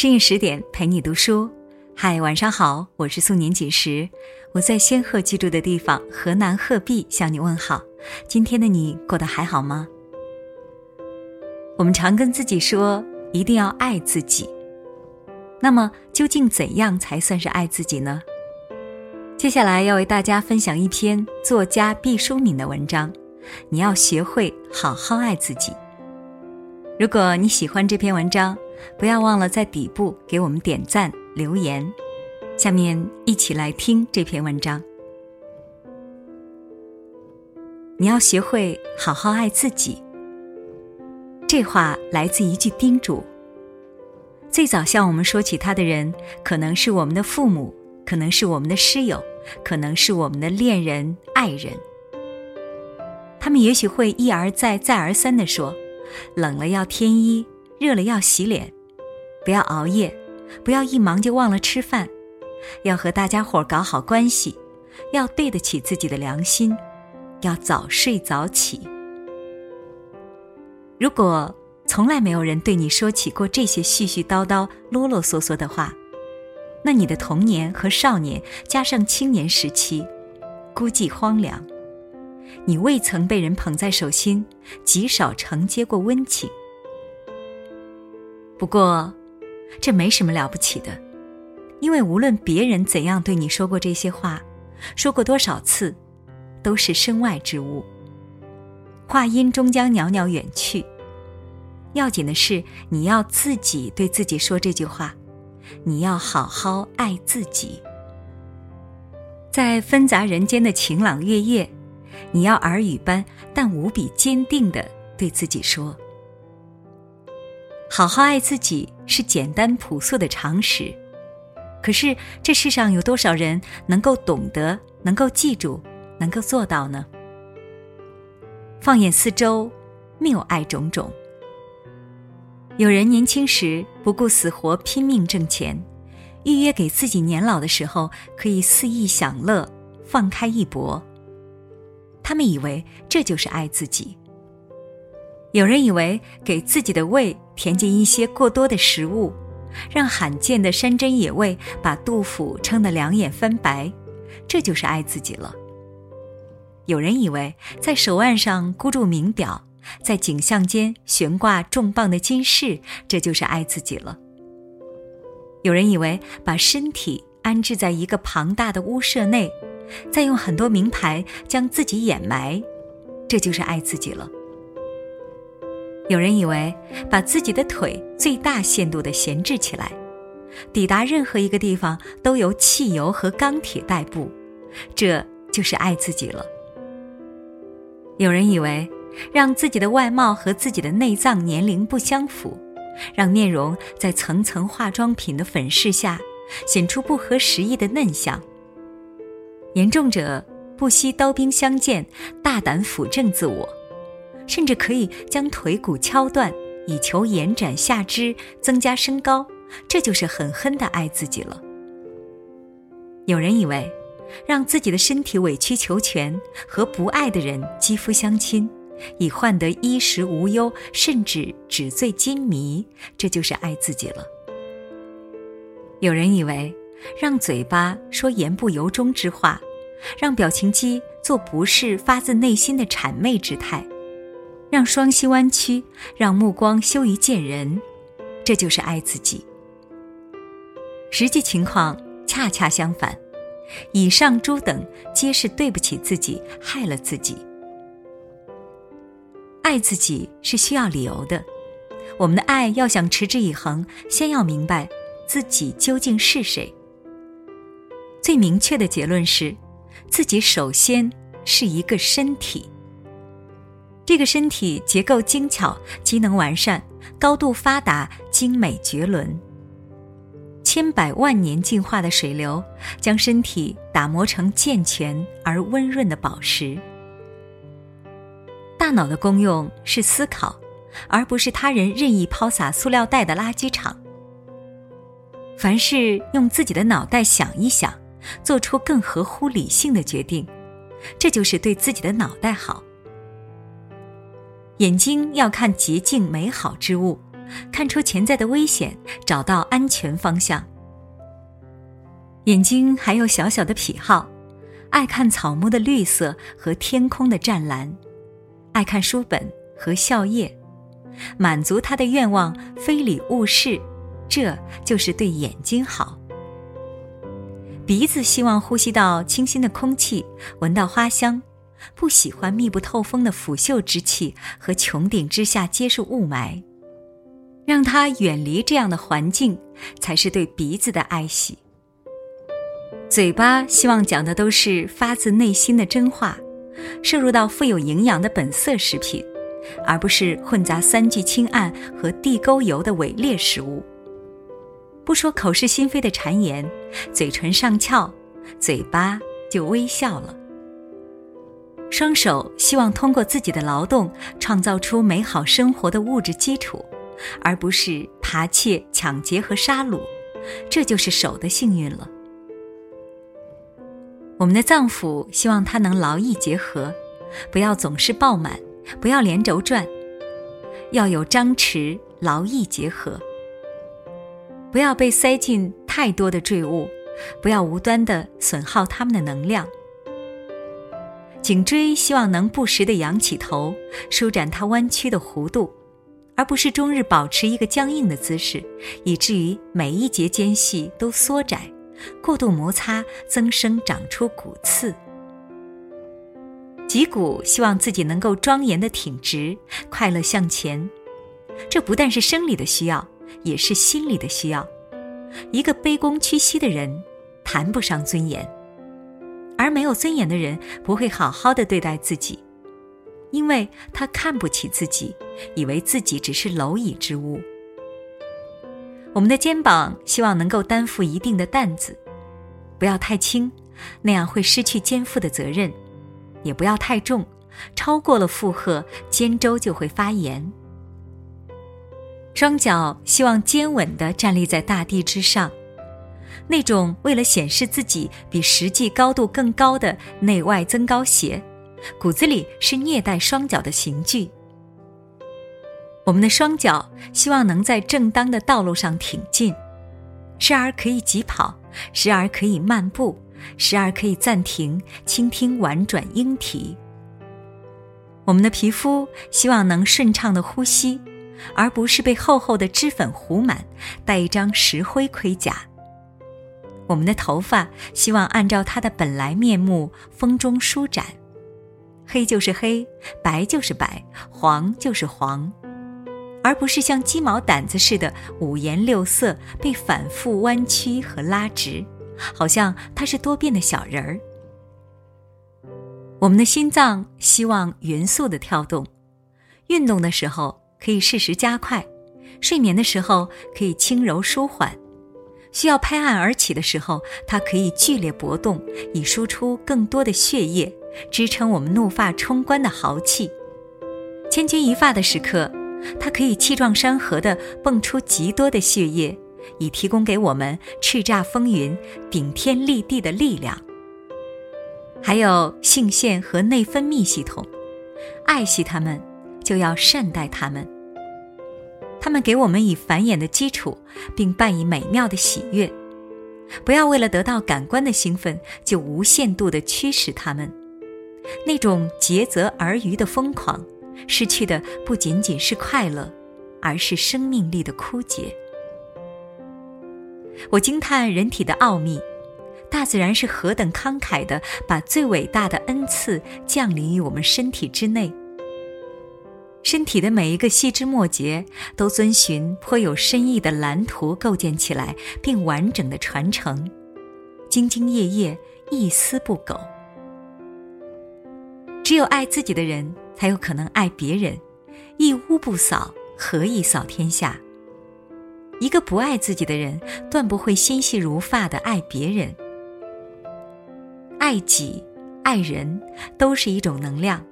深夜十点陪你读书，嗨，晚上好，我是素年锦时，我在仙鹤居住的地方河南鹤壁向你问好。今天的你过得还好吗？我们常跟自己说一定要爱自己，那么究竟怎样才算是爱自己呢？接下来要为大家分享一篇作家毕淑敏的文章，你要学会好好爱自己。如果你喜欢这篇文章，不要忘了在底部给我们点赞留言。下面一起来听这篇文章。你要学会好好爱自己。这话来自一句叮嘱。最早向我们说起他的人，可能是我们的父母，可能是我们的师友，可能是我们的恋人、爱人。他们也许会一而再、再而三地说：“冷了要添衣。”热了要洗脸，不要熬夜，不要一忙就忘了吃饭，要和大家伙搞好关系，要对得起自己的良心，要早睡早起。如果从来没有人对你说起过这些絮絮叨叨、啰啰嗦嗦的话，那你的童年和少年加上青年时期，估计荒凉。你未曾被人捧在手心，极少承接过温情。不过，这没什么了不起的，因为无论别人怎样对你说过这些话，说过多少次，都是身外之物。话音终将袅袅远去。要紧的是，你要自己对自己说这句话，你要好好爱自己。在纷杂人间的晴朗月夜，你要耳语般但无比坚定的对自己说。好好爱自己是简单朴素的常识，可是这世上有多少人能够懂得、能够记住、能够做到呢？放眼四周，谬爱种种。有人年轻时不顾死活拼命挣钱，预约给自己年老的时候可以肆意享乐、放开一搏。他们以为这就是爱自己。有人以为给自己的胃填进一些过多的食物，让罕见的山珍野味把杜甫撑得两眼翻白，这就是爱自己了。有人以为在手腕上箍住名表，在颈项间悬挂重磅的金饰，这就是爱自己了。有人以为把身体安置在一个庞大的屋舍内，再用很多名牌将自己掩埋，这就是爱自己了。有人以为把自己的腿最大限度的闲置起来，抵达任何一个地方都由汽油和钢铁代步，这就是爱自己了。有人以为让自己的外貌和自己的内脏年龄不相符，让面容在层层化妆品的粉饰下显出不合时宜的嫩相。严重者不惜刀兵相见，大胆辅正自我。甚至可以将腿骨敲断，以求延展下肢、增加身高，这就是狠狠的爱自己了。有人以为，让自己的身体委曲求全，和不爱的人肌肤相亲，以换得衣食无忧，甚至纸醉金迷，这就是爱自己了。有人以为，让嘴巴说言不由衷之话，让表情肌做不是发自内心的谄媚之态。让双膝弯曲，让目光羞于见人，这就是爱自己。实际情况恰恰相反，以上诸等皆是对不起自己，害了自己。爱自己是需要理由的，我们的爱要想持之以恒，先要明白自己究竟是谁。最明确的结论是，自己首先是一个身体。这个身体结构精巧，机能完善，高度发达，精美绝伦。千百万年进化的水流，将身体打磨成健全而温润的宝石。大脑的功用是思考，而不是他人任意抛洒塑料袋的垃圾场。凡是用自己的脑袋想一想，做出更合乎理性的决定，这就是对自己的脑袋好。眼睛要看洁净美好之物，看出潜在的危险，找到安全方向。眼睛还有小小的癖好，爱看草木的绿色和天空的湛蓝，爱看书本和笑靥，满足他的愿望，非礼勿视，这就是对眼睛好。鼻子希望呼吸到清新的空气，闻到花香，不喜欢密不透风的腐朽之气和穹顶之下皆是雾霾，让他远离这样的环境，才是对鼻子的爱惜。嘴巴希望讲的都是发自内心的真话，摄入到富有营养的本色食品，而不是混杂三聚氰胺和地沟油的伪劣食物。不说口是心非的谗言，嘴唇上翘，嘴巴就微笑了。双手希望通过自己的劳动创造出美好生活的物质基础，而不是扒窃、抢劫和杀戮，这就是手的幸运了。我们的脏腑希望它能劳逸结合，不要总是爆满，不要连轴转，要有张弛，劳逸结合。不要被塞进太多的坠物，不要无端的损耗它们的能量。颈椎希望能不时的仰起头，舒展它弯曲的弧度，而不是终日保持一个僵硬的姿势，以至于每一节间隙都缩窄，过度摩擦增生长出骨刺。脊骨希望自己能够庄严的挺直，快乐向前。这不但是生理的需要。也是心理的需要。一个卑躬屈膝的人，谈不上尊严；而没有尊严的人，不会好好的对待自己，因为他看不起自己，以为自己只是蝼蚁之物。我们的肩膀希望能够担负一定的担子，不要太轻，那样会失去肩负的责任；也不要太重，超过了负荷，肩周就会发炎。双脚希望坚稳地站立在大地之上，那种为了显示自己比实际高度更高的内外增高鞋，骨子里是虐待双脚的刑具。我们的双脚希望能在正当的道路上挺进，时而可以疾跑，时而可以漫步，时而可以暂停倾听婉转莺啼。我们的皮肤希望能顺畅的呼吸。而不是被厚厚的脂粉糊满，戴一张石灰盔甲。我们的头发希望按照它的本来面目风中舒展，黑就是黑，白就是白，黄就是黄，而不是像鸡毛掸子似的五颜六色被反复弯曲和拉直，好像它是多变的小人儿。我们的心脏希望匀速的跳动，运动的时候。可以适时加快，睡眠的时候可以轻柔舒缓，需要拍案而起的时候，它可以剧烈搏动，以输出更多的血液，支撑我们怒发冲冠的豪气。千钧一发的时刻，它可以气壮山河的蹦出极多的血液，以提供给我们叱咤风云、顶天立地的力量。还有性腺和内分泌系统，爱惜它们。就要善待他们，他们给我们以繁衍的基础，并伴以美妙的喜悦。不要为了得到感官的兴奋，就无限度的驱使他们。那种竭泽而渔的疯狂，失去的不仅仅是快乐，而是生命力的枯竭。我惊叹人体的奥秘，大自然是何等慷慨的，把最伟大的恩赐降临于我们身体之内。身体的每一个细枝末节都遵循颇有深意的蓝图构建起来，并完整的传承，兢兢业业，一丝不苟。只有爱自己的人，才有可能爱别人。一屋不扫，何以扫天下？一个不爱自己的人，断不会心细如发的爱别人。爱己、爱人，都是一种能量。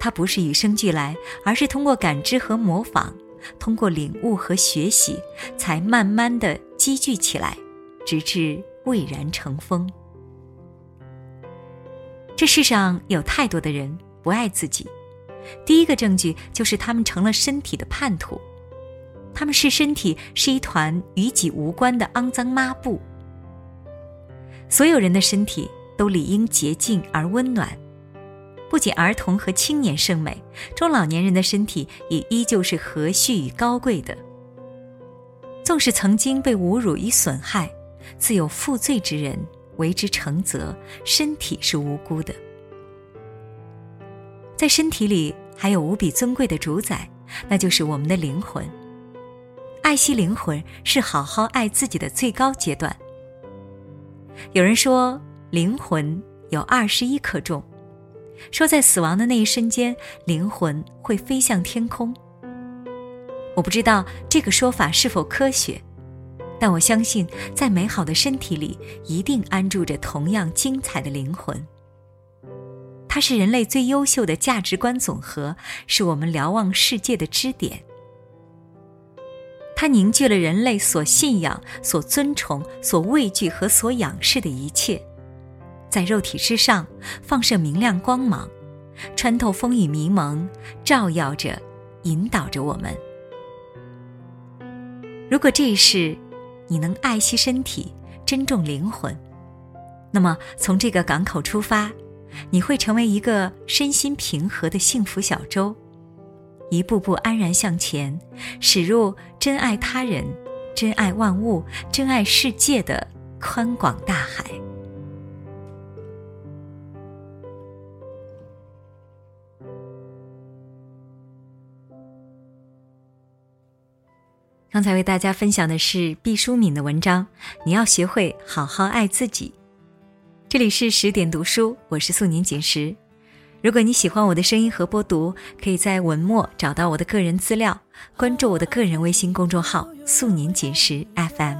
它不是与生俱来，而是通过感知和模仿，通过领悟和学习，才慢慢的积聚起来，直至蔚然成风。这世上有太多的人不爱自己，第一个证据就是他们成了身体的叛徒。他们视身体是一团与己无关的肮脏抹布。所有人的身体都理应洁净而温暖，不仅儿童和青年圣美，中老年人的身体也依旧是和煦与高贵的。纵使曾经被侮辱与损害，自有负罪之人为之承责，身体是无辜的。在身体里还有无比尊贵的主宰，那就是我们的灵魂。爱惜灵魂是好好爱自己的最高阶段。有人说，灵魂有二十一克重，说在死亡的那一瞬间，灵魂会飞向天空。我不知道这个说法是否科学，但我相信，在美好的身体里，一定安住着同样精彩的灵魂。它是人类最优秀的价值观总和，是我们瞭望世界的支点。它凝聚了人类所信仰、所尊崇、所畏惧和所仰视的一切，在肉体之上放射明亮光芒，穿透风雨迷蒙，照耀着、引导着我们。如果这一世你能爱惜身体、珍重灵魂，那么从这个港口出发。你会成为一个身心平和的幸福小舟，一步步安然向前，驶入真爱他人、真爱万物、真爱世界的宽广大海。刚才为大家分享的是毕淑敏的文章，你要学会好好爱自己。这里是十点读书，我是素年锦时。如果你喜欢我的声音和播读，可以在文末找到我的个人资料，关注我的个人微信公众号“素年锦时 FM”。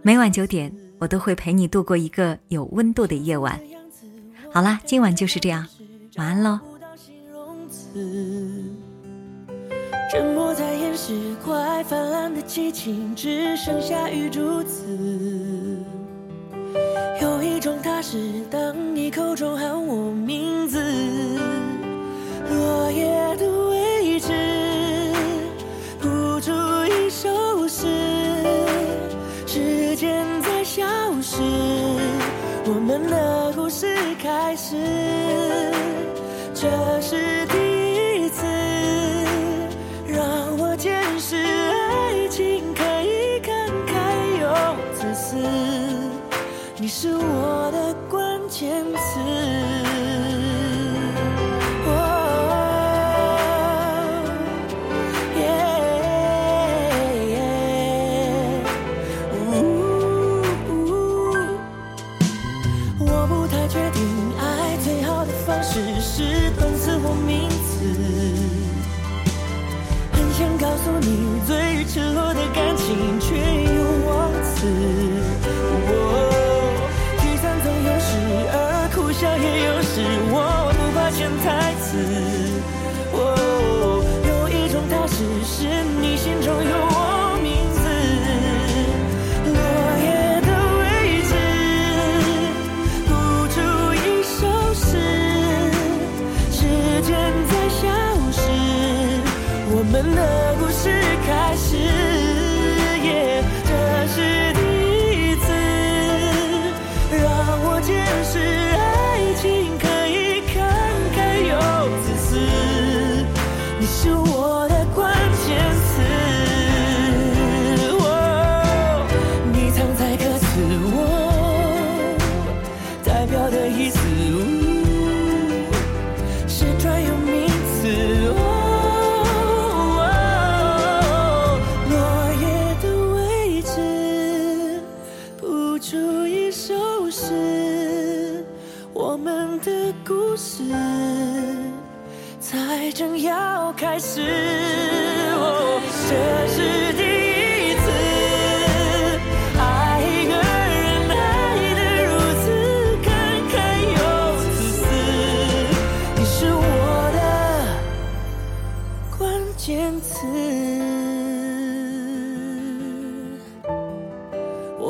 每晚九点，我都会陪你度过一个有温度的夜晚。好啦，今晚就是这样，晚安喽。沉默在是快泛滥的激情，只剩下雨珠子。有一种踏实，当你口中喊我名字，是，我不怕潜台词。哦，有一种踏实，是你心中有我名字。落叶的位置，谱出一首诗，时间在消失，我们的故事开始。我们的故事才正要开始哦，这是第一次爱一个人爱得如此慷慨又自私，你是我的关键词。哦。